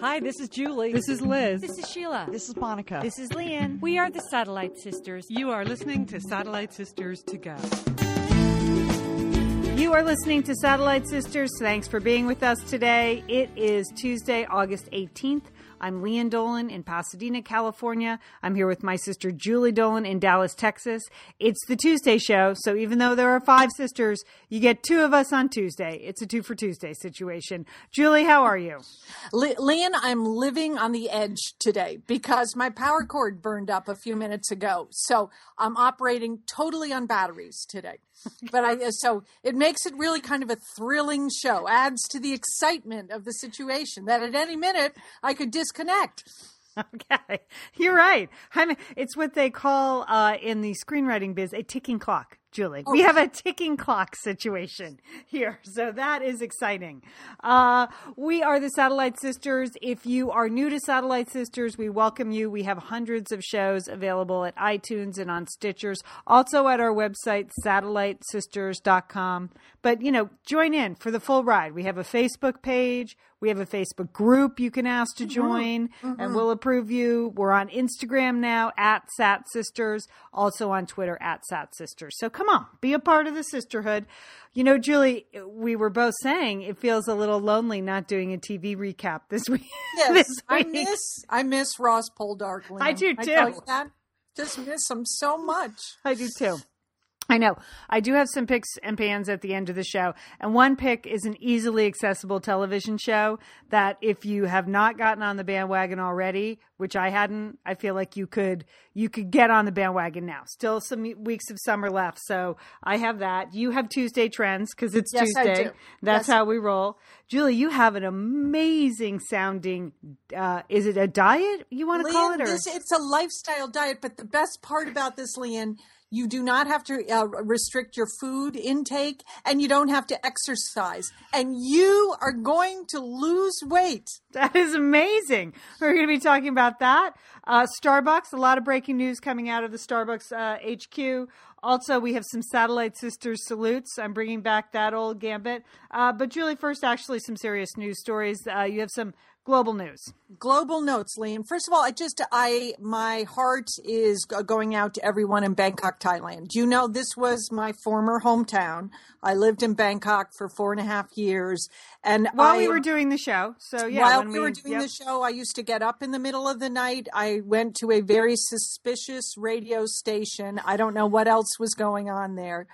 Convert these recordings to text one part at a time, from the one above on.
Hi, this is Julie. This is Liz. This is Sheila. This is Monica. This is Lian. We are the Satellite Sisters. You are listening to Satellite Sisters to Go. You are listening to Satellite Sisters. Thanks for being with us today. It is Tuesday, August 18th. I'm Lian Dolan in Pasadena, California. I'm here with my sister Julie Dolan in Dallas, Texas. It's the Tuesday show, so even though there are five sisters, you get two of us on Tuesday. It's a two for Tuesday situation. Julie, how are you? Le- Lian, I'm living on the edge today because my power cord burned up a few minutes ago. So I'm operating totally on batteries today. But I so it makes it really kind of a thrilling show. Adds to the excitement of the situation that at any minute I could disconnect. Okay, you're right. I mean, it's what they call uh, in the screenwriting biz a ticking clock. Julie, we have a ticking clock situation here, so that is exciting. Uh, we are the Satellite Sisters. If you are new to Satellite Sisters, we welcome you. We have hundreds of shows available at iTunes and on Stitchers, also at our website satellitesisters.com. But you know, join in for the full ride. We have a Facebook page. We have a Facebook group you can ask to mm-hmm. join, and mm-hmm. we'll approve you. We're on Instagram now at Sat Sisters, also on Twitter at Sat Sisters. So come on, be a part of the sisterhood. You know, Julie, we were both saying it feels a little lonely not doing a TV recap this week. Yes, this I miss I miss Ross Poldark. I do, too. that. Just miss him so much. I do too. I know. I do have some picks and pans at the end of the show. And one pick is an easily accessible television show that if you have not gotten on the bandwagon already, which I hadn't, I feel like you could you could get on the bandwagon now. Still some weeks of summer left. So I have that. You have Tuesday trends because it's Yes, I Tuesday. do. That's Yes. how we roll. Julie, you have an amazing sounding uh, is it a diet you want to call it or this, it's a lifestyle diet, but the best part about this, Lian, you do not have to uh, restrict your food intake and you don't have to exercise. And you are going to lose weight. That is amazing. We're going to be talking about that. Uh, Starbucks, a lot of breaking news coming out of the Starbucks uh, HQ. Also, we have some Satellite Sisters salutes. I'm bringing back that old gambit. Uh, but, Julie, first, actually, some serious news stories. Uh, you have some global news. Global notes, Liam. First of all, I just, I, my heart is going out to everyone in Bangkok, Thailand. You know, this was my former hometown. I lived in Bangkok for four and a half years. And While I, we were doing the show. So, yeah. While when we were doing yep. the show, I used to get up in the middle of the night. I went to a very suspicious radio station. I don't know what else was going on there.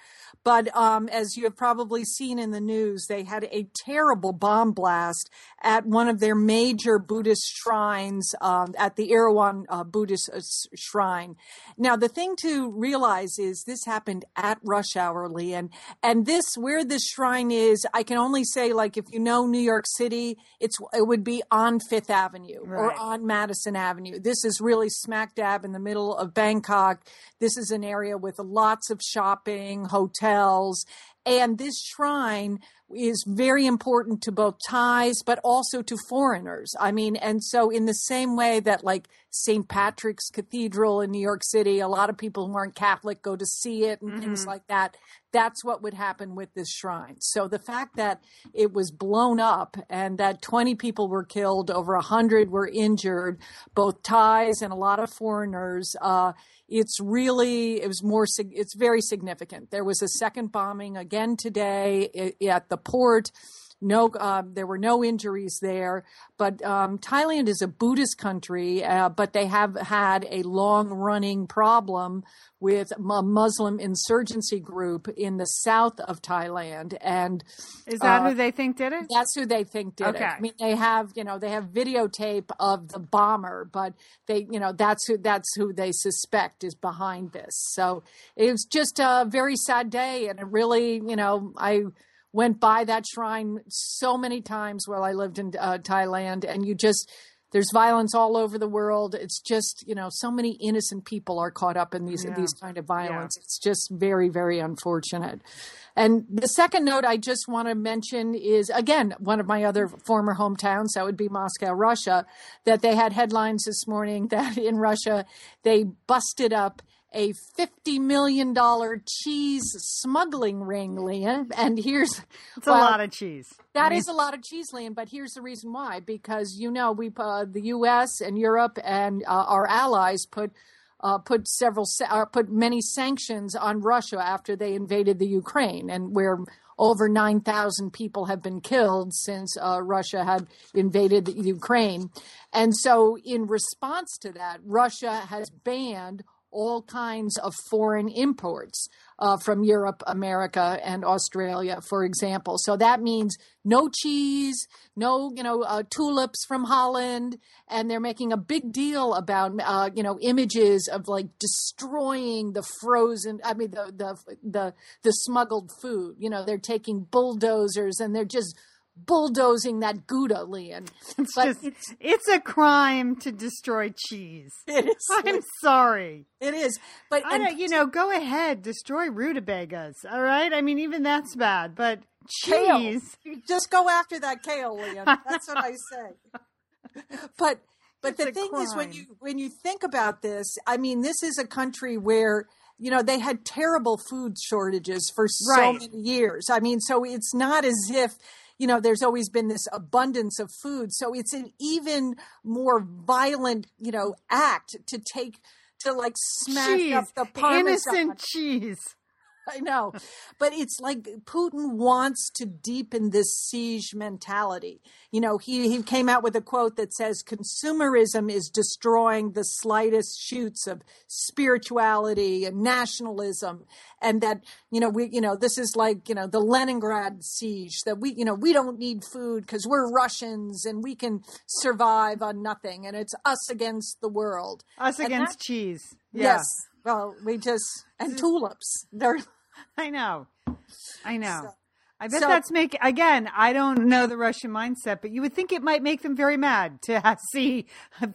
But um, as you have probably seen in the news, they had a terrible bomb blast at one of their major Buddhist shrines um, at the Erawan uh, Buddhist uh, shrine. Now, the thing to realize is this happened at rush hour, Lian. And this, where this shrine is, I can only say, like, if you know New York City, it's it would be on Fifth Avenue or on Madison Avenue. This is really smack dab in the middle of Bangkok. This is an area with lots of shopping, hotels, and this shrine is very important to both Thais but also to foreigners. I mean, and so in the same way that like St. Patrick's Cathedral in New York City, a lot of people who aren't Catholic go to see it and things like that. That's what would happen with this shrine. So the fact that it was blown up and that 20 people were killed, over 100 were injured, both Thais and a lot of foreigners, uh, it's really it was more it's very significant. There was a second bombing again today at the port no uh, there were no injuries there but um, thailand is a buddhist country uh, but they have had a long running problem with a muslim insurgency group in the south of thailand and Is that uh, who they think did it? that's who they think did Okay. it. I mean, they have, you know, they have videotape of the bomber, but they, you know, that's who that's who they suspect is behind this. So it was just a very sad day, and it really, you know, I went by that shrine so many times while I lived in uh, Thailand, and you just. There's violence all over the world. It's just, you know, so many innocent people are caught up in these Yeah. these kind of violence. It's just very, very unfortunate. And the second note I just want to mention is again one of my other former hometowns. That would be Moscow, Russia. That they had headlines this morning that in Russia they busted up a $50 million cheese smuggling ring, Lian. And here's it's well, a lot of cheese. That I mean, is a lot of cheese, Lian. But here's the reason why because, you know, we, uh, the U.S. and Europe and uh, our allies put uh, put several uh, put many sanctions on Russia after they invaded the Ukraine, and where over 9,000 people have been killed since uh, Russia had invaded the Ukraine. And so, in response to that, Russia has banned all kinds of foreign imports uh, from Europe, America, and Australia, for example. So that means no cheese, no, you know, uh, tulips from Holland, and they're making a big deal about, uh, you know, images of like destroying the frozen. I mean, the the the the smuggled food. You know, they're taking bulldozers and they're just bulldozing that Gouda, Lian. It's but just, it's, it's a crime to destroy cheese. It is. I'm sorry. It is. But I don't, you know, go ahead, destroy rutabagas. All right. I mean, even that's bad. But cheese, kale. just go after that kale, Lian. That's what I say. But but it's the thing crime. is, when you when you think about this, I mean, this is a country where you know they had terrible food shortages for so right. many years. I mean, so it's not as if you know, there's always been this abundance of food. So it's an even more violent, you know, act to take to like smash cheese. up the parmesan. innocent cheese. I know. But it's like Putin wants to deepen this siege mentality. You know, he, he came out with a quote that says consumerism is destroying the slightest shoots of spirituality and nationalism. And that, you know, we, you know, this is like, you know, the Leningrad siege that we, you know, we don't need food because we're Russians and we can survive on nothing. And it's us against the world. Us and against that, cheese. Yeah. Yes. Well, we just, and tulips. They're I know. I know. So, I bet so, that's make again. I don't know the Russian mindset, but you would think it might make them very mad to see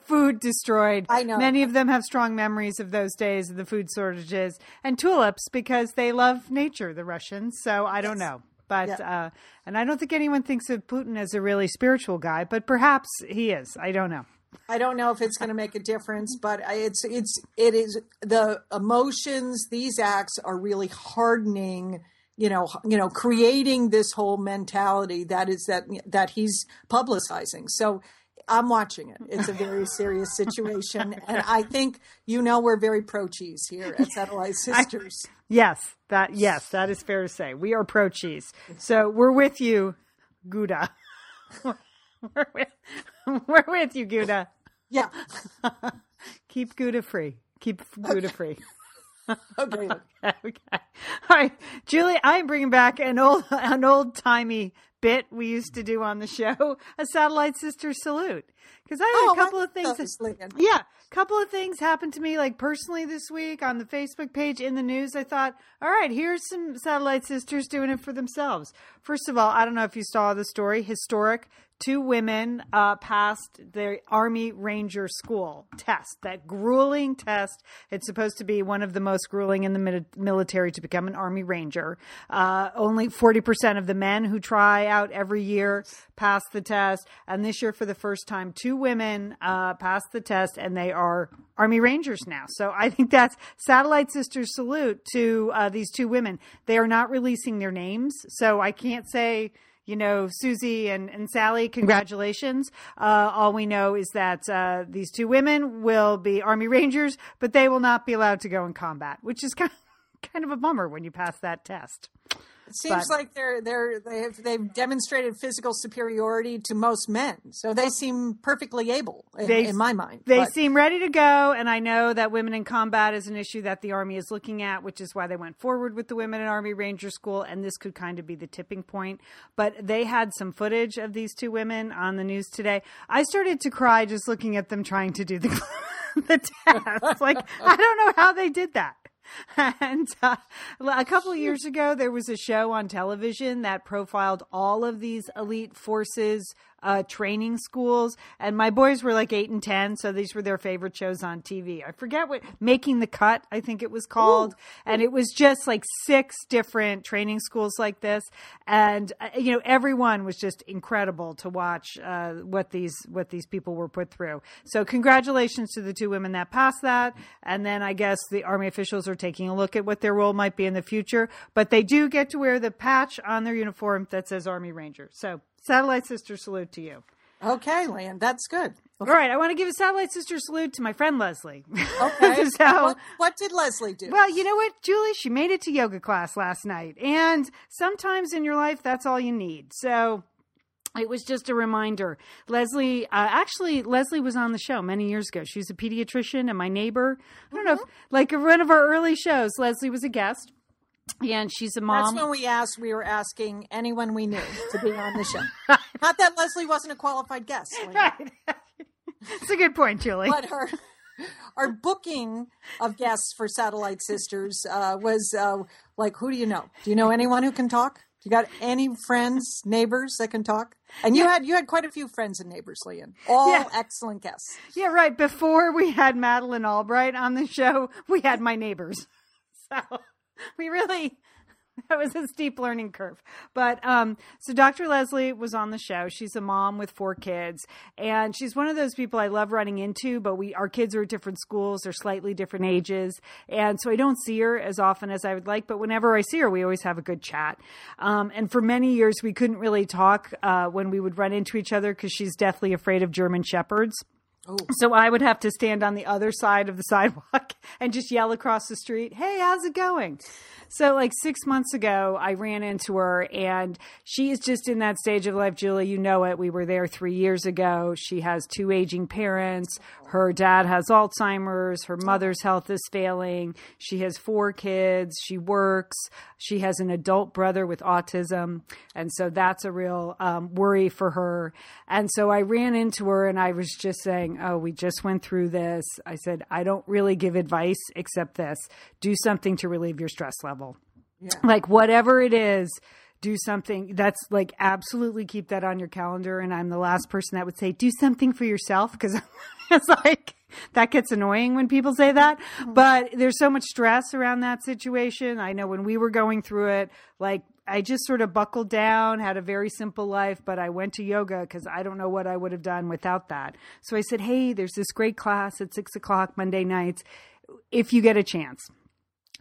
food destroyed. I know many of them have strong memories of those days of the food shortages and tulips because they love nature. The Russians, so I don't know, but uh, and I don't think anyone thinks of Putin as a really spiritual guy, but perhaps he is. I don't know. I don't know if it's going to make a difference, but it's it's it is the emotions. These acts are really hardening. You know, you know, creating this whole mentality that is that that he's publicizing. So I'm watching it. It's a very serious situation, and I think you know we're very pro cheese here at Satellite Sisters. I, yes, that yes, that is fair to say. We are pro cheese, so we're with you, Gouda. we're with we're with you, Gouda. Yeah. Keep Gouda free. Keep Gouda okay. free. okay. okay. Okay. All right, Julie. I'm bringing back an old an old timey bit we used to do on the show, a satellite sister salute. Because I had oh, a couple of things. That, yeah, a couple of things happened to me, like personally this week on the Facebook page in the news. I thought, all right, here's some satellite sisters doing it for themselves. First of all, I don't know if you saw the story. Historic two women uh, passed the Army Ranger School test, that grueling test. It's supposed to be one of the most grueling in the military to become an Army Ranger. Uh, only 40% of the men who try out every year pass the test. And this year, for the first time, two women uh, passed the test and they are Army Rangers now. So I think that's Satellite Sisters salute to uh, these two women. They are not releasing their names. So I can't say you know, Susie and, and Sally, congratulations. Uh, all we know is that uh, these two women will be Army Rangers, but they will not be allowed to go in combat, which is kind of, kind of a bummer when you pass that test. It seems but, like they're they're they have they've demonstrated physical superiority to most men, so they seem perfectly able in, they, in my mind. They but. seem ready to go, and I know that women in combat is an issue that the army is looking at, which is why they went forward with the women in Army Ranger School, and this could kind of be the tipping point. But they had some footage of these two women on the news today. I started to cry just looking at them trying to do the the test. like I don't know how they did that. and uh, a couple of years ago, there was a show on television that profiled all of these elite forces uh, training schools. And my boys were like eight and 10. So these were their favorite shows on TV. I forget what Making the Cut, I think it was called. Ooh. And it was just like six different training schools like this. And, uh, you know, everyone was just incredible to watch uh, what these what these people were put through. So congratulations to the two women that passed that. And then I guess the Army officials are taking a look at what their role might be in the future. But they do get to wear the patch on their uniform that says Army Ranger. So satellite sister salute to you. Okay, Lan, that's good. Okay. All right, I want to give a satellite sister salute to my friend Leslie. Okay. so, what, what, did Leslie do? Well, you know what, Julie? She made it to yoga class last night. And sometimes in your life, that's all you need. So it was just a reminder. Leslie, uh, actually, Leslie was on the show many years ago. She was a pediatrician and my neighbor. I don't mm-hmm. know if, mm-hmm. like one of our early shows, Leslie was a guest. Yeah, and she's a mom. That's when we asked. We were asking anyone we knew to be on the show. Not that Leslie wasn't a qualified guest. Right. It's a good point, Julie. But her, our booking of guests for Satellite Sisters uh, was uh, like, who do you know? Do you know anyone who can talk? Do you got any friends, neighbors that can talk? And you yeah. had you had quite a few friends and neighbors, Lian. All yeah. excellent guests. Yeah, right. Before we had Madeleine Albright on the show, we had my neighbors. So we really that was a steep learning curve. But um, so Dr. Leslie was on the show. She's a mom with four kids, and she's one of those people I love running into. But we, our kids are at different schools, they're slightly different ages, and so I don't see her as often as I would like. But whenever I see her, we always have a good chat. Um, and for many years, we couldn't really talk uh, when we would run into each other because she's deathly afraid of German shepherds. Oh. So I would have to stand on the other side of the sidewalk and just yell across the street, "Hey, how's it going?" So, like six months ago, I ran into her, and she is just in that stage of life. Julie, you know it. We were there three years ago. She has two aging parents. Her dad has Alzheimer's. Her mother's health is failing. She has four kids. She works. She has an adult brother with autism. And so that's a real um, worry for her. And so I ran into her and I was just saying, Oh, we just went through this. I said, I don't really give advice except this do something to relieve your stress level. Yeah. Like, whatever it is, do something that's like absolutely keep that on your calendar. And I'm the last person that would say, do something for yourself because it's like that gets annoying when people say that. Mm-hmm. But there's so much stress around that situation. I know when we were going through it, like I just sort of buckled down, had a very simple life, but I went to yoga because I don't know what I would have done without that. So I said, Hey, there's this great class at six o'clock Monday nights if you get a chance.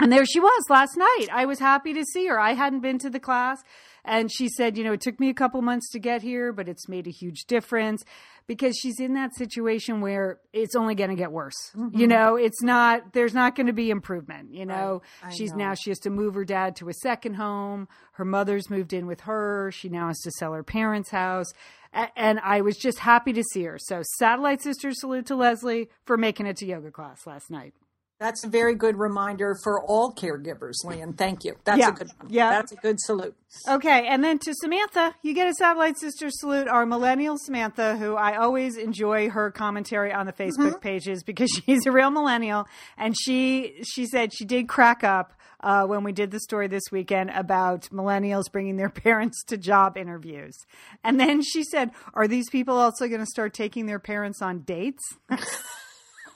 And there she was last night. I was happy to see her. I hadn't been to the class. And she said, you know, it took me a couple months to get here, but it's made a huge difference because she's in that situation where it's only going to get worse. Mm-hmm. You know, it's not, there's not going to be improvement. You know, right. she's know. now, she has to move her dad to a second home. Her mother's moved in with her. She now has to sell her parents' house. And I was just happy to see her. So, Satellite Sisters salute to Leslie for making it to yoga class last night. That's a very good reminder for all caregivers, Lian. Thank you. That's yeah. a good one. Yeah. That's a good salute. Okay. And then to Samantha, you get a Satellite Sister salute, our millennial Samantha, who I always enjoy her commentary on the Facebook mm-hmm. pages because she's a real millennial. And she she said she did crack up uh, when we did the story this weekend about millennials bringing their parents to job interviews. And then she said, Are these people also going to start taking their parents on dates?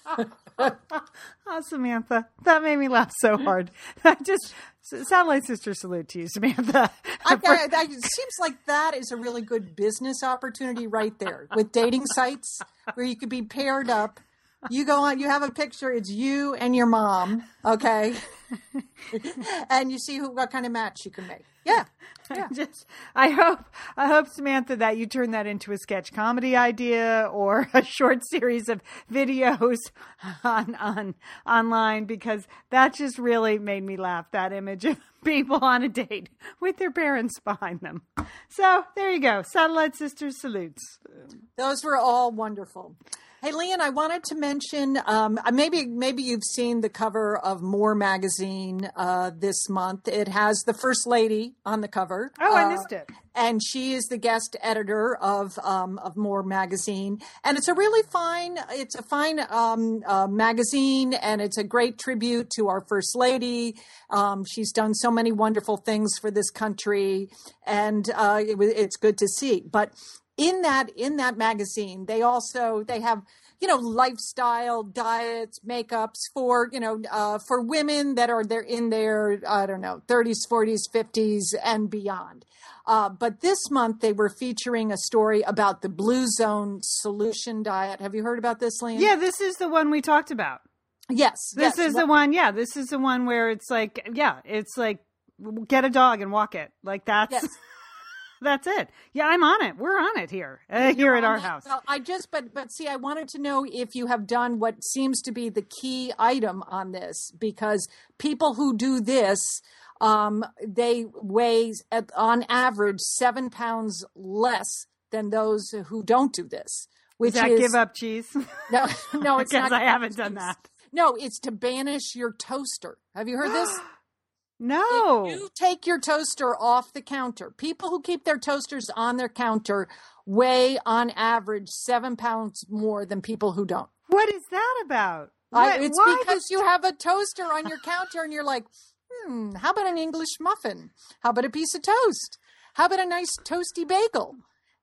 oh, Samantha, that made me laugh so hard. I just satellite sister salute to you, Samantha. I, I, I, it seems like that is a really good business opportunity right there with dating sites where you could be paired up. You go on, you have a picture. It's you and your mom, okay, and you see who what kind of match you can make. Yeah. yeah. Just, I hope, I hope Samantha that you turn that into a sketch comedy idea or a short series of videos on on online because that just really made me laugh. That image of people on a date with their parents behind them. So there you go. Satellite Sisters salutes. Those were all wonderful. Hey, Leon, I wanted to mention um, uh, maybe maybe you've seen the cover of More magazine uh, this month. It has the First Lady on the cover. Oh, I uh, missed it and she is the guest editor of um, of More magazine, and it's a really fine it's a fine um, uh, magazine, and it's a great tribute to our first lady. Um, she's done so many wonderful things for this country, and uh, it, it's good to see. But in that in that magazine they also they have you know lifestyle diets makeups for you know uh, for women that are they're in their i don't know 30s 40s 50s and beyond uh, but this month they were featuring a story about the blue zone solution diet have you heard about this Liam? Yeah, this is the one we talked about. yes This yes. is the one. Yeah, this is the one where it's like, yeah, it's like get a dog and walk it. Like that's Yes. That's it. Yeah, I'm on it. We're on it here uh, here at our house. Well, I just, but but see, I wanted to know if you have done what seems to be the key item on this because people who do this, um, they weigh at, on average seven pounds less than those who don't do this. Which Does that is give up cheese? no, no, it's Because not. I haven't done that. No, it's to banish your toaster. Have you heard this? No. If you take your toaster off the counter, people who keep their toasters on their counter weigh on average seven pounds more than people who don't. what is that about? I, What- it's because you have a toaster on your counter and you're like, hmm, how about an English muffin? How about a piece of toast? How about a nice toasty bagel?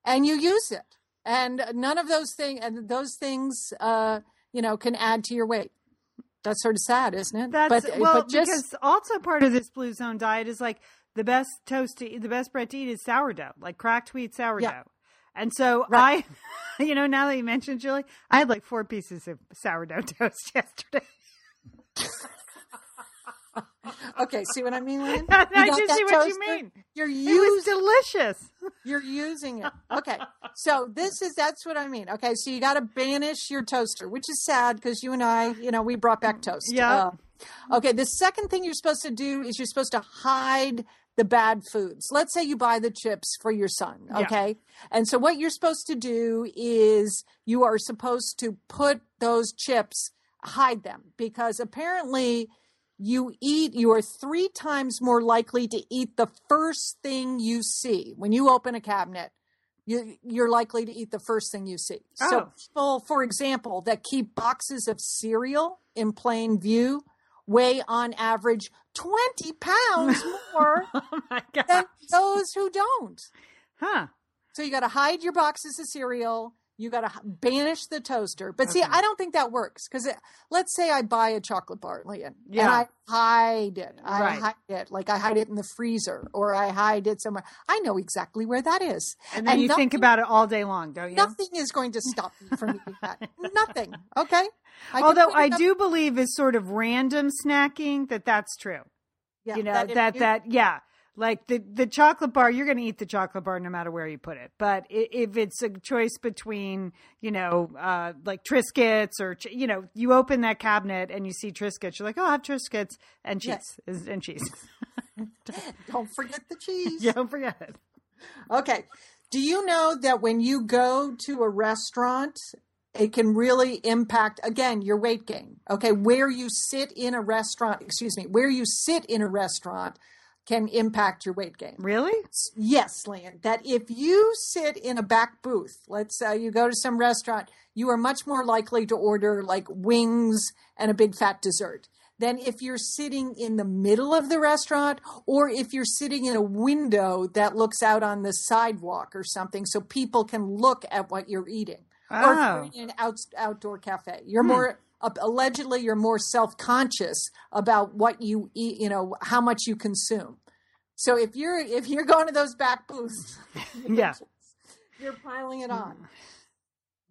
And you use it. And none of those things, and those things, uh, you know, can add to your weight. That's sort of sad, isn't it? That's but, uh, well but just, because also part of this blue zone diet is like the best toast to eat, the best bread to eat is sourdough, like cracked wheat sourdough. And so Right. I, you know, now that you mentioned Julie, I had like four pieces of sourdough toast yesterday. okay, see what I mean, Lynn? I just see what you mean. You're using delicious. You're using it. Okay. So this is that's what I mean. Okay. So you got to banish your toaster, which is sad because you and I, you know, we brought back toast. Yeah. Uh, okay. The second thing you're supposed to do is you're supposed to hide the bad foods. Let's say you buy the chips for your son. Yeah. Okay. And so what you're supposed to do is you are supposed to put those chips, hide them because apparently you eat you are three times more likely to eat the first thing you see when you open a cabinet you, you're likely to eat the first thing you see so Oh. people for example that keep boxes of cereal in plain view weigh on average 20 pounds more Oh than those who don't Huh. so you got to hide your boxes of cereal. You got to banish the toaster. But see, I don't think that works because let's say I buy a chocolate bar, Leon, Yeah. and I hide it. I Right. hide it, like I hide it in the freezer or I hide it somewhere. I know exactly where that is. And then And you think about it all day long, don't you? Nothing is going to stop me from eating that. Nothing. Okay. I Although I do believe is sort of random snacking that that's true. yeah, you know that that, you- yeah like the the chocolate bar you're going to eat the chocolate bar no matter where you put it but if it's a choice between you know uh like triscuits or you know you open that cabinet and you see triscuits you're like oh i have triscuits and cheese Yes. and cheese Don't forget the cheese. yeah don't forget it Okay. Do you know that when you go to a restaurant, it can really impact, again, your weight gain? Okay. Where you sit in a restaurant, excuse me, where you sit in a restaurant can impact your weight gain. really Yes, Leon, that if you sit in a back booth, let's say you go to some restaurant, you are much more likely to order like wings and a big fat dessert than if you're sitting in the middle of the restaurant or if you're sitting in a window that looks out on the sidewalk or something so people can look at what you're eating. Or Oh. you're in an out, outdoor cafe. You're hmm. more uh, allegedly you're more self-conscious about what you eat, you know, how much you consume. So if you're if you're going to those back booths, yeah you're piling it on.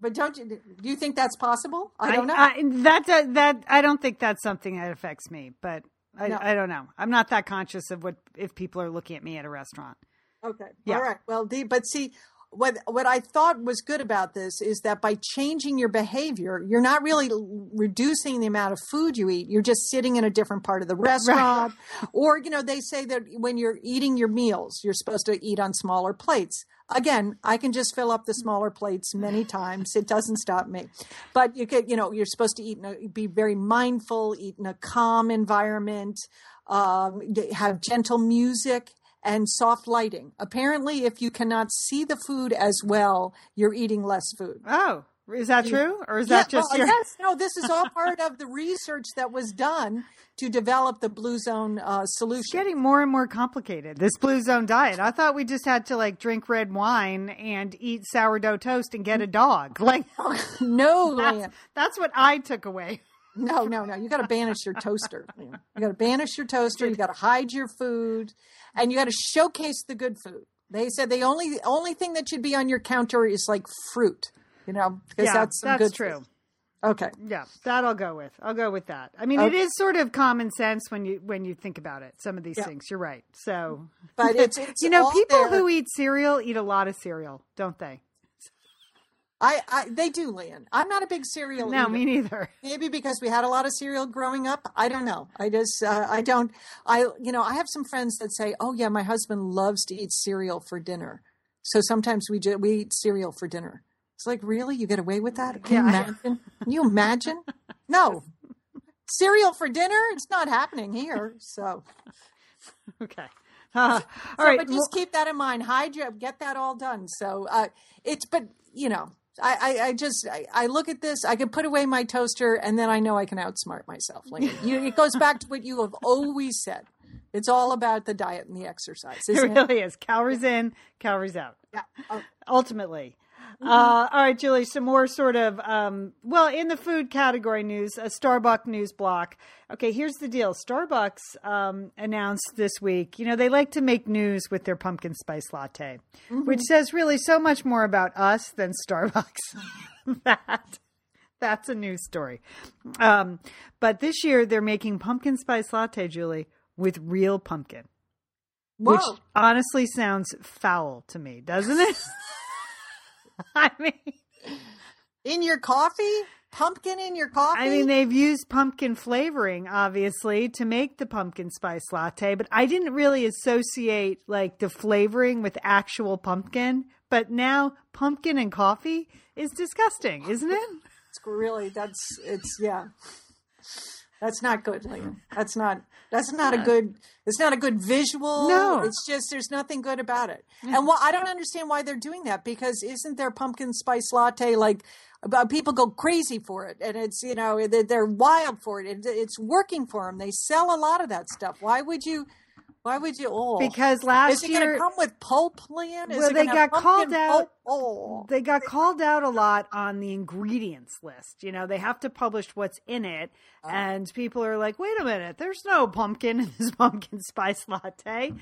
But don't you do you think that's possible? I don't know. I, that that that i don't think that's something that affects me but I, No. I don't know i'm not that conscious of what if people are looking at me at a restaurant Okay. Yeah. All right. Well, the, but see, what what I thought was good about this is that by changing your behavior, you're not really reducing the amount of food you eat. You're just sitting in a different part of the restaurant, or you know, they say that when you're eating your meals, you're supposed to eat on smaller plates. Again, I can just fill up the smaller plates many times. It doesn't stop me. But you could, you know, you're supposed to eat, in a, be very mindful, eat in a calm environment, um, have gentle music and soft lighting. Apparently, if you cannot see the food as well, you're eating less food. oh Is that true, or is Yeah, that just well, your? yes, no, this is all part of the research that was done to develop the blue zone uh, solution. It's getting more and more complicated. This blue zone diet. I thought we just had to like drink red wine and eat sourdough toast and get a dog. Like no, that's, that's what I took away. No, no, no. You got to banish your toaster. You got to banish your toaster. You got to hide your food, and you got to showcase the good food. They said the only only thing that should be on your counter is like fruit. You know, because yeah, that's some that's good true. food. Okay. Yeah, that I'll go with. I'll go with that. I mean, it Okay. is sort of common sense when you when you think about it. Some of these Yeah. things, you're right. So, But it's, it's you know, people there. who eat cereal eat a lot of cereal, don't they? I, I they do, Leon. I'm not a big cereal. No, eater. me neither. Maybe because we had a lot of cereal growing up. I don't know. I just uh, I don't. I you know I have some friends that say, "Oh yeah, my husband loves to eat cereal for dinner." So sometimes we ju- we eat cereal for dinner. It's like really, you get away with that? Can you Yeah, I- imagine? Can you imagine? No, cereal for dinner. It's not happening here. So, Okay. Uh, all so, right. but just keep that in mind. Hide your, get that all done. So uh, it's, but you know, I, I, I just, I, I look at this. I can put away my toaster, and then I know I can outsmart myself. Like you, it goes back to what you have always said. It's all about the diet and the exercise, It isn't it? really is. Calories in, calories out. Yeah. Oh, Ultimately. Mm-hmm. Uh, all right, Julie, some more sort of, um, well, in the food category news, a Starbucks news block. Okay, here's the deal Starbucks um, announced this week, you know, they like to make news with their pumpkin spice latte, Mm-hmm. which says really so much more about us than Starbucks. that. That's a news story. Um, but this year they're making pumpkin spice latte, Julie, with real pumpkin which honestly sounds foul to me, doesn't it? I mean, in your coffee, pumpkin in your coffee. I mean, they've used pumpkin flavoring, obviously, to make the pumpkin spice latte, but I didn't really associate like the flavoring with actual pumpkin. But now, pumpkin and coffee is disgusting, isn't it? it's really that's it's yeah. That's not good, Liam. That's not that's not a good it's not a good visual. No. It's just there's nothing good about it. And what I don't understand why they're doing that because isn't their pumpkin spice latte like people go crazy for it and it's you know they're, wild for it. it it's working for them they sell a lot of that stuff why would you why would you oh Because is last it going year to come with pulp Liam? Is Well, they got called out- oh they got called out a lot on the ingredients list. You know, they have to publish what's in it, oh. and people are like, "Wait a minute, there's no pumpkin in this pumpkin spice latte,"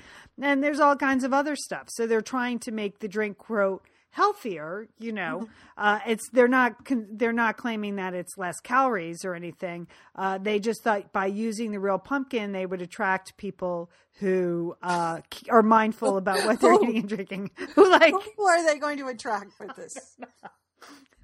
and there's all kinds of other stuff. So they're trying to make the drink quote healthier. You know, uh, it's they're not they're not claiming that it's less calories or anything. Uh, they just thought by using the real pumpkin, they would attract people who uh, are mindful about what they're eating and drinking. Who like who are they going to attract with this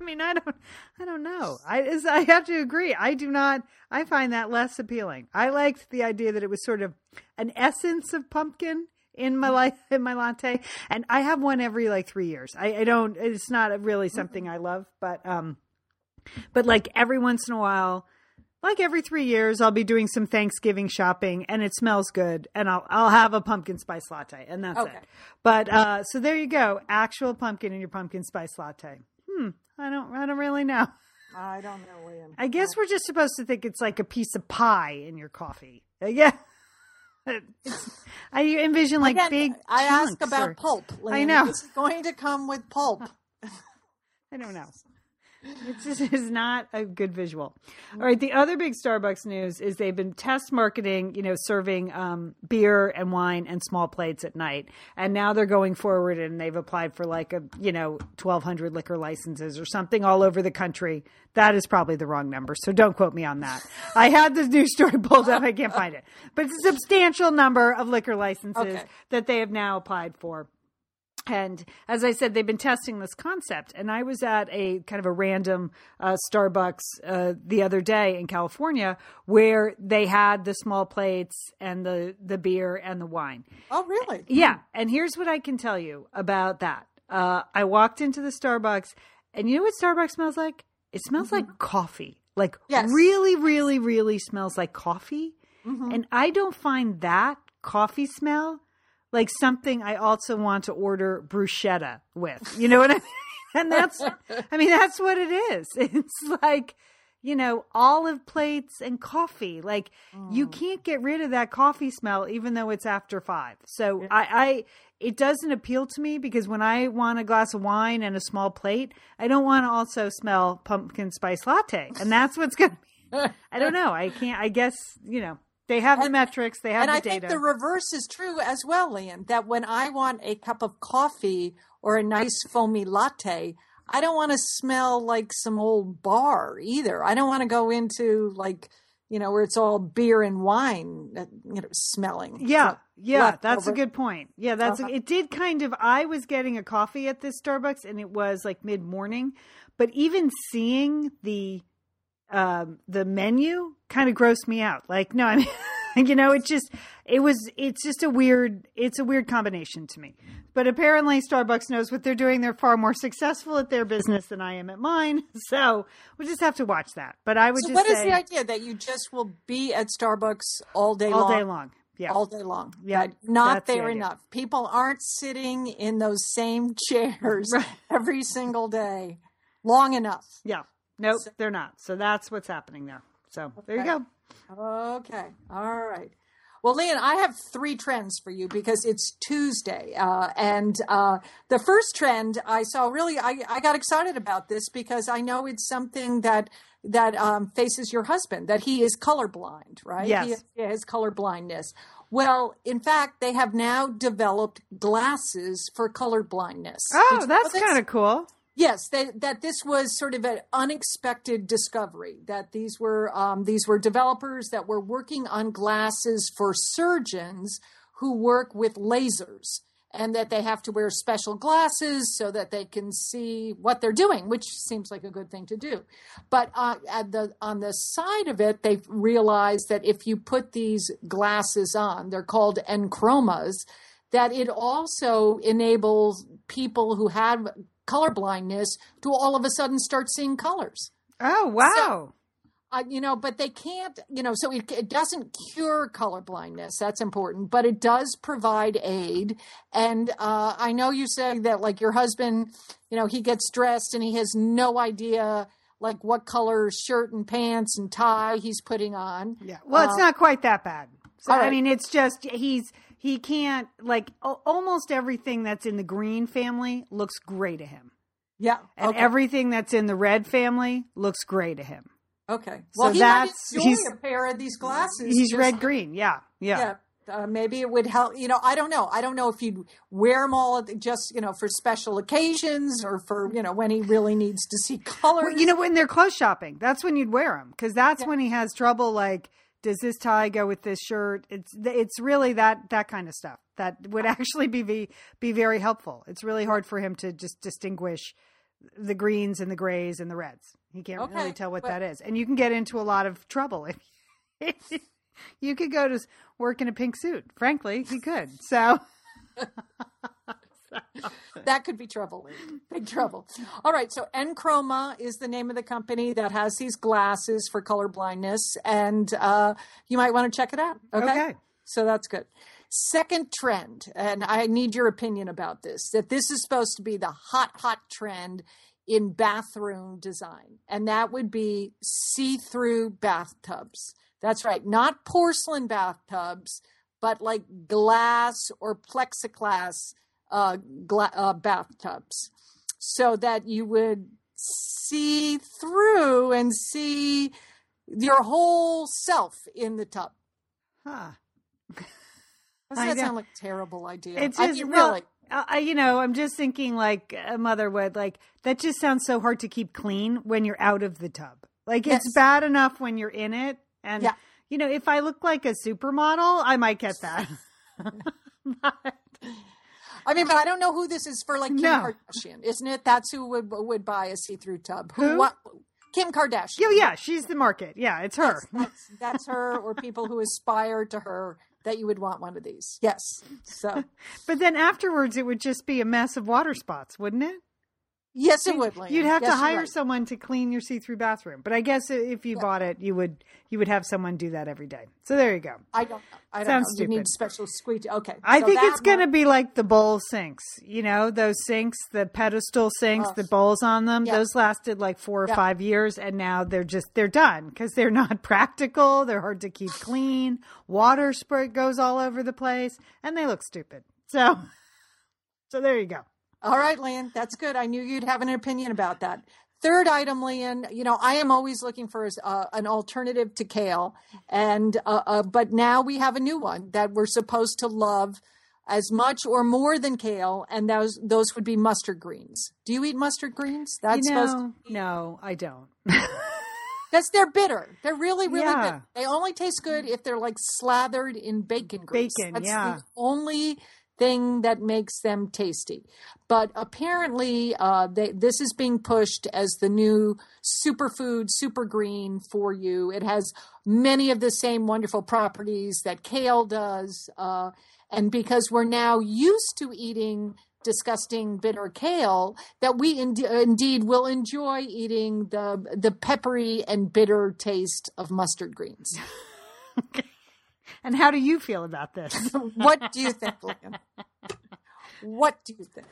I mean, I don't, I don't know. I, is- I have to agree. I do not. I find that less appealing. I liked the idea that it was sort of an essence of pumpkin in my life in my latte, and I have one every like three years. I, I don't. It's not really something I love, but um, but like every once in a while. Like every three years, I'll be doing some Thanksgiving shopping, and it smells good, and I'll I'll have a pumpkin spice latte, and that's Okay. it. But uh, so there you go, actual pumpkin in your pumpkin spice latte. Hmm, I don't I don't really know. I don't know, Liam. I guess we're just supposed to think it's like a piece of pie in your coffee. Uh, yeah. It's, I envision like Again, big. I ask about or- pulp. I know. Is it going to come with pulp? I don't know. Just is not a good visual. All right. The other big Starbucks news is they've been test marketing, you know, serving um, beer and wine and small plates at night, and now they're going forward and they've applied for like a, you know, twelve hundred liquor licenses or something all over the country. That is probably the wrong number, so don't quote me on that. I had this news story pulled up, I can't find it, but it's a substantial number of liquor licenses Okay. that they have now applied for. And as I said, they've been testing this concept. And I was at a kind of a random uh, Starbucks uh, the other day in California where they had the small plates and the, the beer and the wine. Oh, really? Yeah. And here's what I can tell you about that. Uh, I walked into the Starbucks, and you know what Starbucks smells like? It smells like coffee. Like Yes. really, really, really smells like coffee. And I don't find that coffee smell like something I also want to order bruschetta with. You know what I mean? and that's I mean that's what it is. It's like you know olive plates and coffee. Like you mm. can't get rid of that coffee smell even though it's after five. So I, I it doesn't appeal to me because when I want a glass of wine and a small plate, I don't want to also smell pumpkin spice latte, and that's what's going. to I don't know. I can't. I guess you know they have the metrics. They have the data. and the I data. think the reverse is true as well, Liam, That when I want a cup of coffee or a nice foamy latte, I don't want to smell like some old bar either. I don't want to go into like you know where it's all beer and wine, uh, you know, smelling. Yeah, yeah, left that's a good point. Yeah, that's Uh-huh. it. Did kind of. I was getting a coffee at this Starbucks, and it was like mid morning, but even seeing the um the menu kind of grossed me out. Like, no, I mean, you know, it just it was it's just a weird it's a weird combination to me. But apparently, Starbucks knows what they're doing. They're far more successful at their business than I am at mine. So we just have to watch that. But I would So just what is say the idea that you just will be at Starbucks all day all long? day long. Yeah. all day long. Yeah, That not the there idea. enough. People aren't sitting in those same chairs every single day long enough. Yeah. Nope, they're not. So that's what's happening there. So there you go. Okay. All right. Well, Leon, I have three trends for you because it's Tuesday. Uh, and uh, the first trend I saw really, I, I got excited about this because I know it's something that that um, faces your husband, that he is colorblind, right? Yes. He has color blindness. Well, in fact, they have now developed glasses for color blindness. Oh, that's kind of cool. Yes, they, that this was sort of an unexpected discovery. That these were um, these were developers that were working on glasses for surgeons who work with lasers, and that they have to wear special glasses so that they can see what they're doing, which seems like a good thing to do. But uh, the on the side of it, they've realized that if you put these glasses on, they're called EnChromas, that it also enables people who have color blindness to all of a sudden start seeing colors. Oh, wow. Uh, you know, but they can't, you know, so it, it doesn't cure color blindness. That's important, but it does provide aid. And uh, I know you say that, like, your husband, you know, he gets dressed and he has no idea, like, what color shirt and pants and tie he's putting on. yeah. Well, it's Uh, not quite that bad. So all I mean, it's just he's he can't like a- almost everything that's in the green family looks gray to him. Yeah. And okay. everything that's in the red family looks gray to him. okay. so Well, he that's- might enjoy he's- a pair of these glasses. He's just red green. Yeah. Yeah. yeah uh, maybe it would help you know i don't know i don't know if he'd wear them all the- just you know for special occasions or for you know when he really needs to see color. Well, you know, when they're clothes shopping, that's when you'd wear them because that's when he has trouble. Like, does this tie go with this shirt? It's it's really that that kind of stuff that would actually be be, very helpful. It's really hard for him to just distinguish the greens and the grays and the reds. He can't Okay, really tell what but- that is, and you can get into a lot of trouble if. You could go to work in a pink suit. Frankly, he could. So, that could be trouble big trouble all right so EnChroma is the name of the company that has these glasses for color blindness and uh, you might want to check it out okay? Okay. so that's good second trend and i need your opinion about this that this is supposed to be the hot hot trend in bathroom design and that would be see-through bathtubs that's right not porcelain bathtubs but like glass or plexiglass uh, gla- uh, bathtubs so that you would see through and see your whole self in the tub. huh. Doesn't that sound like a terrible idea? It's I mean, well, really. uh, I, you know, I'm just thinking like a mother would like that. Just sounds so hard to keep clean when you're out of the tub. Like Yes. it's bad enough when you're in it, and Yeah. you know, if I look like a supermodel, I might get that. But- I mean, but um, I don't know who this is for. Like Kim No. Kardashian, isn't it? That's who would would buy a see through tub. Who? What? Kim Kardashian. oh yeah, she's the market. Yeah, it's her. That's, that's her, or people who aspire to her. That you would want one of these. Yes. So But then afterwards, it would just be a mess of water spots, wouldn't it? Yes, it would. Lynn. You'd have Yes, to hire right. someone to clean your see-through bathroom. But I guess if you bought it, you would you would have someone do that every day. So there you go. I don't. I don't Sounds know. You need special squeegee. Okay. I so think it's going to be like the bowl sinks. You know, those sinks, the pedestal sinks, the bowls on them. Yeah. Those lasted like four or Yeah. five years, and now they're just they're done because they're not practical. They're hard to keep clean. Water spray goes all over the place, and they look stupid. So, so there you go. All right, Lan, that's good. I knew you'd have an opinion about that. Third item, Leon, you know, I am always looking for uh, an alternative to kale, and uh, uh, but now we have a new one that we're supposed to love as much or more than kale, and those those would be mustard greens. Do you eat mustard greens? That's you supposed know, no, I don't. because they're bitter. They're really, really Yeah. bitter. They only taste good if they're like slathered in bacon grease. Bacon, That's yeah. the only thing that makes them tasty. But apparently, uh, they, this is being pushed as the new superfood, super green for you. It has many of the same wonderful properties that kale does. Uh, and because we're now used to eating disgusting bitter kale that we ind- indeed will enjoy eating the the peppery and bitter taste of mustard greens. And how do you feel about this? what do you think, Lynn? What do you think?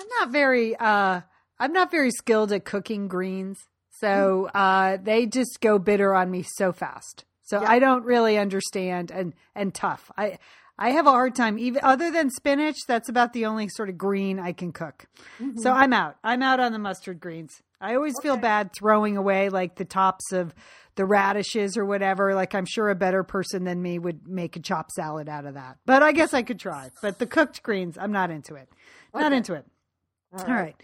I'm not very uh I'm not very skilled at cooking greens. So uh they just go bitter on me so fast. So Yeah. I don't really understand and and tough. I I have a hard time even other than spinach, that's about the only sort of green I can cook. So I'm out. I'm out on the mustard greens. I always feel bad throwing away like the tops of the radishes or whatever. Like I'm sure a better person than me would make a chopped salad out of that. But I guess I could try. But the cooked greens, I'm not into it. Not into it. All right.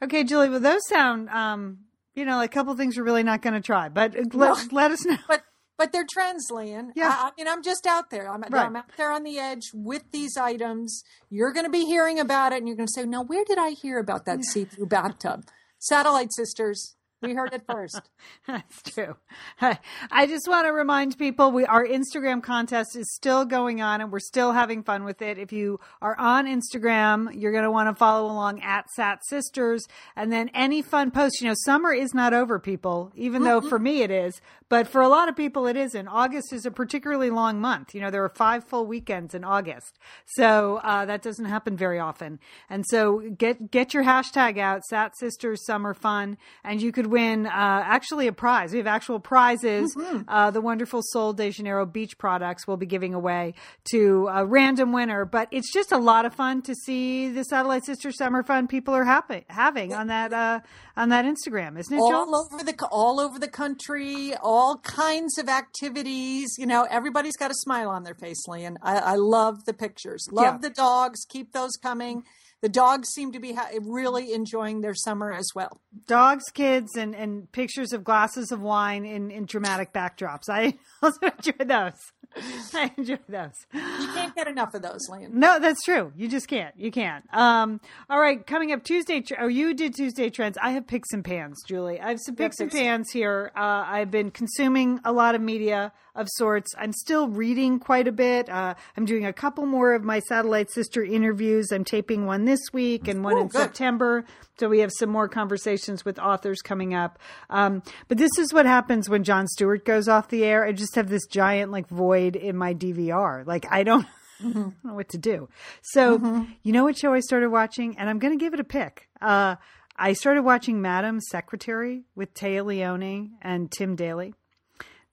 Okay, Julie. Well, those sound, um, you know, like a couple things we're really not going to try, but uh, let, let us know. But but they're trends, Lynn. Yeah. I, I mean, I'm just out there. I'm, Right. I'm out there on the edge with these items. You're going to be hearing about it, and you're going to say, "Now, where did I hear about that see-through bathtub?" Satellite Sisters. We heard it first. That's true. I just want to remind people we our Instagram contest is still going on and we're still having fun with it. If you are on Instagram, you're going to want to follow along at Sat Sisters and then any fun posts. You know, summer is not over, people, even though for me it is, but for a lot of people it isn't. August is a particularly long month. You know, there are five full weekends in August. So uh, that doesn't happen very often. And so get get your hashtag out, Sat Sisters Summer Fun, and you could win uh, actually a prize. We have actual prizes. Uh, the wonderful Sol de Janeiro beach products we'll be giving away to a random winner. But it's just a lot of fun to see the Satellite Sisters Summer Fun people are happy, having on that uh, on that Instagram, isn't it, Joel? all over the all over the country, all kinds of activities. You know, everybody's got a smile on their face, Lian. I, I love the pictures. Love Yeah. the dogs. Keep those coming. The dogs seem to be ha- really enjoying their summer as well. dogs, kids, and, and pictures of glasses of wine in, in dramatic backdrops. I also enjoy those. I enjoy those. You can't get enough of those, Lian. No, that's true. You just can't. You can't. Um, all right, coming up Tuesday. Oh, you did Tuesday trends. I have picks and pans, Julie. I have some picks and picks- pans here. Uh, I've been consuming a lot of media of sorts. I'm still reading quite a bit. Uh, I'm doing a couple more of my satellite sister interviews. I'm taping one this week and one Oh, in good. September. So we have some more conversations with authors coming up. Um, but this is what happens when Jon Stewart goes off the air. I just have this giant like void in my DVR. Like I don't. I don't know what to do. So, you know what show I started watching? And I'm going to give it a pick. Uh, I started watching Madam Secretary with Tea Leoni and Tim Daly.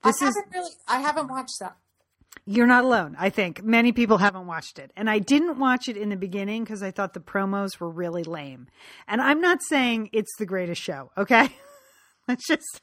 This I is haven't really. I haven't watched that. you're not alone. I think many people haven't watched it. And I didn't watch it in the beginning because I thought the promos were really lame. And I'm not saying it's the greatest show, okay? Let's just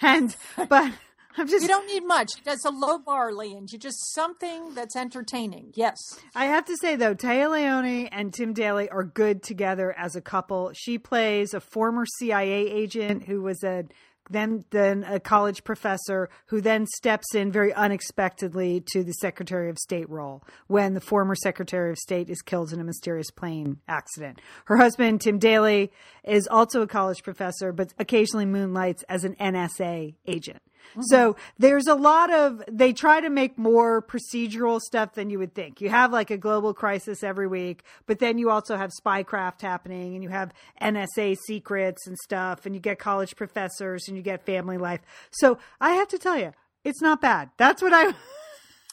and but I'm just You don't need much. That's a low bar, Lian. You just something that's entertaining. Yes. I have to say though, Tea Leoni and Tim Daly are good together as a couple. She plays a former CIA agent who was a then then a college professor who then steps in very unexpectedly to the Secretary of State role when the former Secretary of State is killed in a mysterious plane accident. Her husband Tim Daly is also a college professor but occasionally moonlights as an NSA agent. So mm-hmm. there's a lot of, they try to make more procedural stuff than you would think. You have like a global crisis every week, but then you also have spycraft happening and you have NSA secrets and stuff and you get college professors and you get family life. So I have to tell you, it's not bad. That's what I,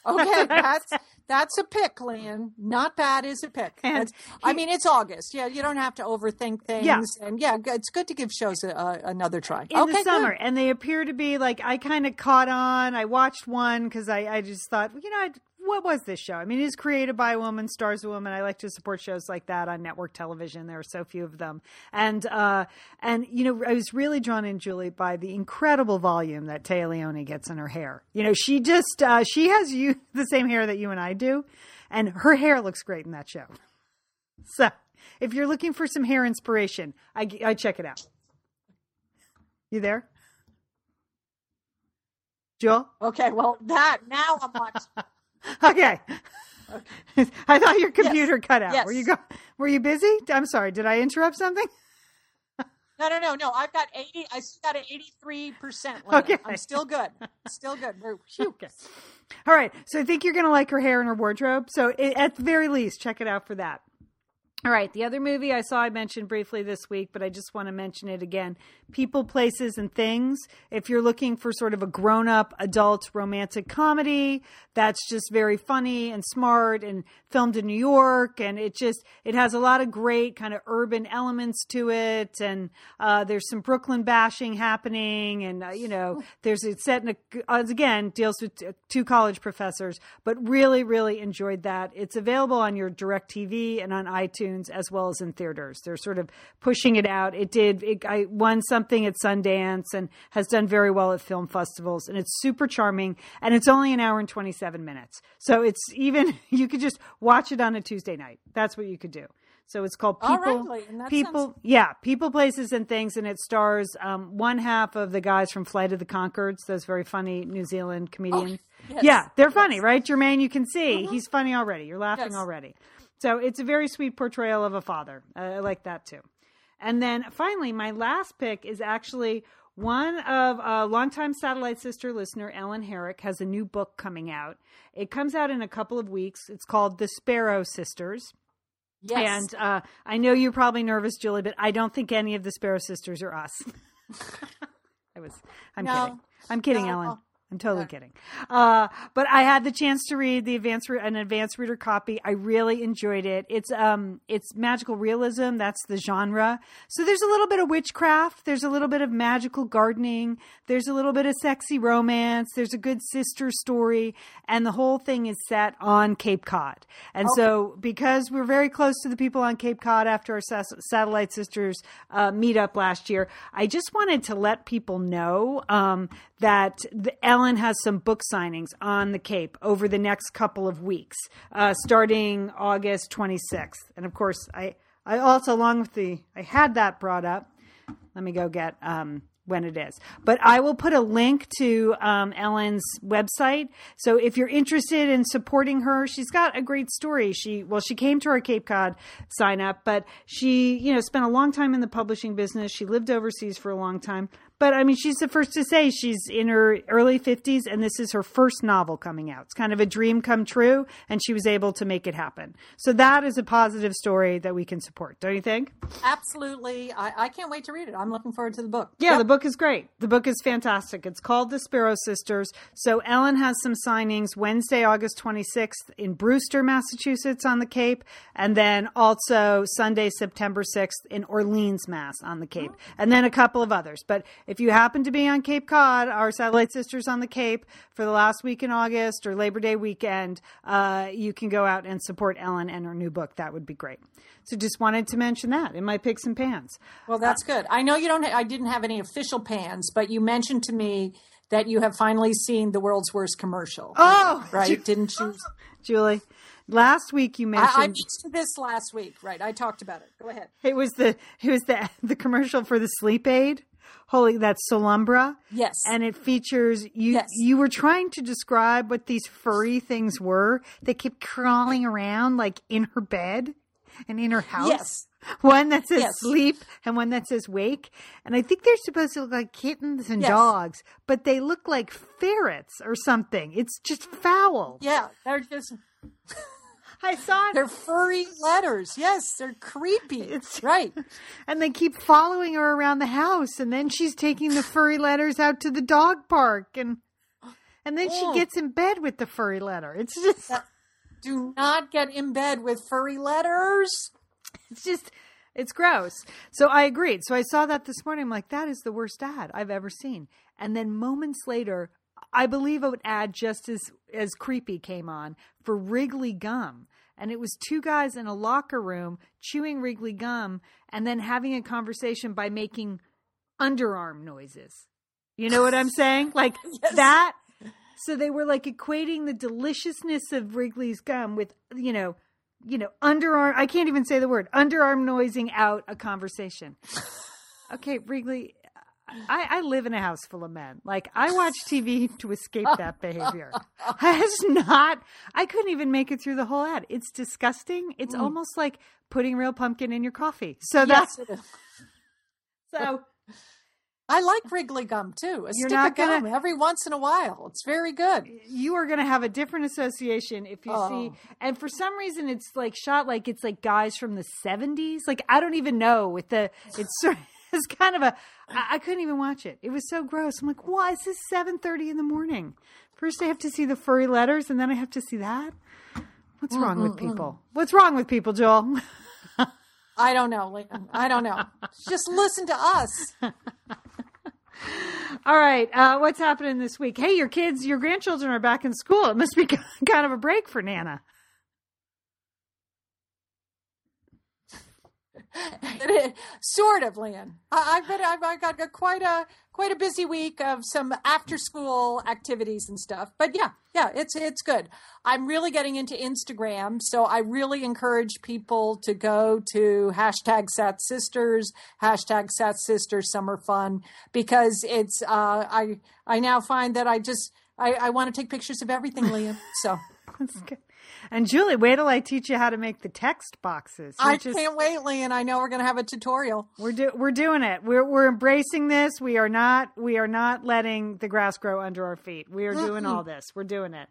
Okay, that's that's a pick, Lynn. Not bad is a pick. And That's- I mean, it's August. Yeah, you don't have to overthink things. Yeah. and yeah, it's good to give shows a, a, another try. in okay, the summer, good. and they appear to be like I kind of caught on. I watched one because I, I just thought, you know, I'd, what was this show? I mean, it is created by a woman, stars a woman. I like to support shows like that on network television. There are so few of them, and uh, and you know, I was really drawn in, Julie, by the incredible volume that Tea Leoni gets in her hair. You know, she just uh, she has you the same hair that you and I do, and her hair looks great in that show. So, if you're looking for some hair inspiration, I, I check it out. You there? Joel? Okay, well, that now I'm watching. Okay. I thought your computer cut out. Yes. Were you go- Were you busy? I'm sorry. Did I interrupt something? No, no, no, no. I've got eighty. I still got an eighty-three percent. Okay. I'm still good. Still good. Okay. All right. So I think you're going to like her hair and her wardrobe. So i at the very least, check it out for that. All right. The other movie I saw I mentioned briefly this week, but I just want to mention it again People, Places, and Things. If you're looking for sort of a grown up adult romantic comedy that's just very funny and smart and filmed in New York, and it just, it has a lot of great kind of urban elements to it. And uh, there's some Brooklyn bashing happening. And, uh, you know, there's, it's set in a, uh, again, deals with two college professors, but really, really enjoyed that. It's available on your DirecTV and on iTunes as well as in theaters. They're sort of pushing it out. It did, it, I won something at Sundance and has done very well at film festivals. And it's super charming. And it's only an hour and 27 minutes. So it's even, you could just watch it on a Tuesday night. That's what you could do. So it's called People, right, People, sounds- yeah, People, Places, and Things, and it stars um, one half of the guys from Flight of the Conchords, those very funny New Zealand comedians. yes, yeah, they're funny, right? Jermaine, you can see Mm-hmm. he's funny already. You're laughing Yes. already. So it's a very sweet portrayal of a father. Uh, I like that too. And then finally, my last pick is actually one of a longtime Satellite Sister listener, Ellen Herrick, has a new book coming out. It comes out in a couple of weeks. It's called The Sparrow Sisters. Yes. And uh, I know you're probably nervous, Julie, but I don't think any of the Sparrow sisters are us. I was. I'm No. kidding. I'm kidding, No. Ellen. I'm totally kidding. Uh, but I had the chance to read the advanced re- an advanced reader copy. I really enjoyed it. It's um it's magical realism. That's the genre. So there's a little bit of witchcraft. There's a little bit of magical gardening. There's a little bit of sexy romance. There's a good sister story, and the whole thing is set on Cape Cod. And so because we're very close to the people on Cape Cod after our sas- satellite sisters uh, meetup last year, I just wanted to let people know um, that the, Ellen has some book signings on the Cape over the next couple of weeks, uh, starting August 26th. And of course, I, I also, along with the, I had that brought up. Let me go get um, when it is. But I will put a link to um, Ellen's website. So if you're interested in supporting her, she's got a great story. She well, she came to our Cape Cod sign up, but she you know spent a long time in the publishing business. She lived overseas for a long time. But I mean, she's the first to say she's in her early 50s, and this is her first novel coming out. It's kind of a dream come true, and she was able to make it happen. So that is a positive story that we can support, don't you think? Absolutely. I, I can't wait to read it. I'm looking forward to the book. Yeah, Yep. the book is great. The book is fantastic. It's called The Sparrow Sisters. So Ellen has some signings Wednesday, August 26th in Brewster, Massachusetts on the Cape, and then also Sunday, September 6th in Orleans, Mass on the Cape, oh. and then a couple of others. But if you happen to be on Cape Cod, our satellite sisters on the Cape for the last week in August or Labor Day weekend, uh, you can go out and support Ellen and her new book. That would be great. So just wanted to mention that in my picks and pans. Well, that's good. I know you don't. Ha- I didn't have any official pans, but you mentioned to me that you have finally seen the world's worst commercial. Oh, right? Didn't you? Julie. Last week you mentioned I, I missed this last week. Right? I talked about it. Go ahead. it was the it was the the commercial for the sleep aid. Holy, that's Solumbra. Yes. and it features you. Yes. You were trying to describe what these furry things were. They kept crawling around like in her bed and in her house. Yes. one that says Yes. sleep and one that says wake. And I think they're supposed to look like kittens and Yes. dogs, but they look like ferrets or something. It's just foul. Yeah, they're just I saw it. they're furry letters. Yes, they're creepy. It's- right. and they keep following her around the house and then she's taking the furry letters out to the dog park and and then she Oh. gets in bed with the furry letter. It's just Do not get in bed with furry letters. it's just it's gross. So I agreed. So I saw that this morning. I'm like, that is the worst ad I've ever seen. And then moments later, I believe an ad just as as creepy came on for Wrigley gum. And it was two guys in a locker room chewing Wrigley gum and then having a conversation by making underarm noises. You know what I'm saying? Like Yes. that. So they were like equating the deliciousness of Wrigley's gum with, you know, you know, underarm. I can't even say the word underarm noising out a conversation. Okay, Wrigley. I, I live in a house full of men. Like I watch TV to escape that behavior. Has not. I couldn't even make it through the whole ad. It's disgusting. It's mm. almost like putting real pumpkin in your coffee. So that's Yes, it is. so. I like Wrigley gum too. A You're stick not of gonna- every once in a while. It's very good. you are going to have a different association if you Oh. see and for some reason it's like shot like it's like guys from the 70s like i don't even know with the it's it's kind of a I, I couldn't even watch it. It was so gross. I'm like why? Is this 7.30 in the morning. First i have to see the furry letters and then i have to see that? What's mm, wrong with mm, mm. people? What's wrong with people joel? I don't know, Lian. I don't know. Just listen to us. all right uh, what's happening this week? Hey your kids your grandchildren are back in school. It must be kind of a break for nana sort of, Lian. I, I've been I've, I've got quite a quite a busy week of some after school activities and stuff. But yeah, yeah, it's it's good. I'm really getting into Instagram, so I really encourage people to go to hashtag Sat Sisters, hashtag Sat Sisters Summer Fun because it's uh, I I now find that I just I, I want to take pictures of everything, Lian. So. And Julie, wait till I teach you how to make the text boxes. I just- can't wait, Lian. I know we're going to have a tutorial. We're do, we're doing it. We're we're embracing this. We are not we are not letting the grass grow under our feet. We are doing all this. We're doing it.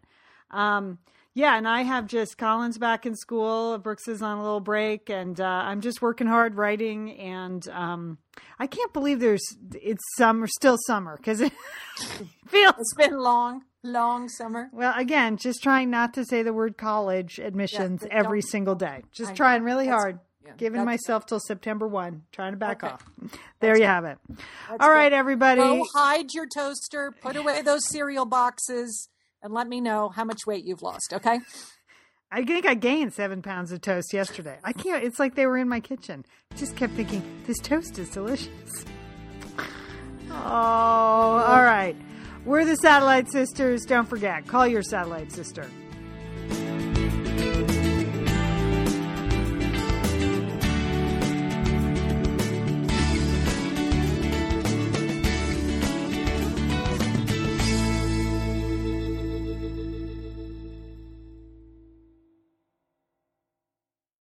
Um, yeah, and I have just Collins back in school. Brooks is on a little break, and uh, I'm just working hard writing. And um, I can't believe there's it's summer, still summer, because it feels It's been long, long summer. Well, again, just trying not to say the word college admissions Yeah, every single day. Just I- trying really that's- hard. yeah, Giving myself till September 1, trying to back Okay. off. There you have it. All right, everybody. Go hide your toaster, put away those cereal boxes, and let me know how much weight you've lost, okay? I think I gained seven pounds of toast yesterday. I can't, it's like they were in my kitchen. Just kept thinking, this toast is delicious. Oh, all right. We're the Satellite Sisters. Don't forget, call your Satellite Sister.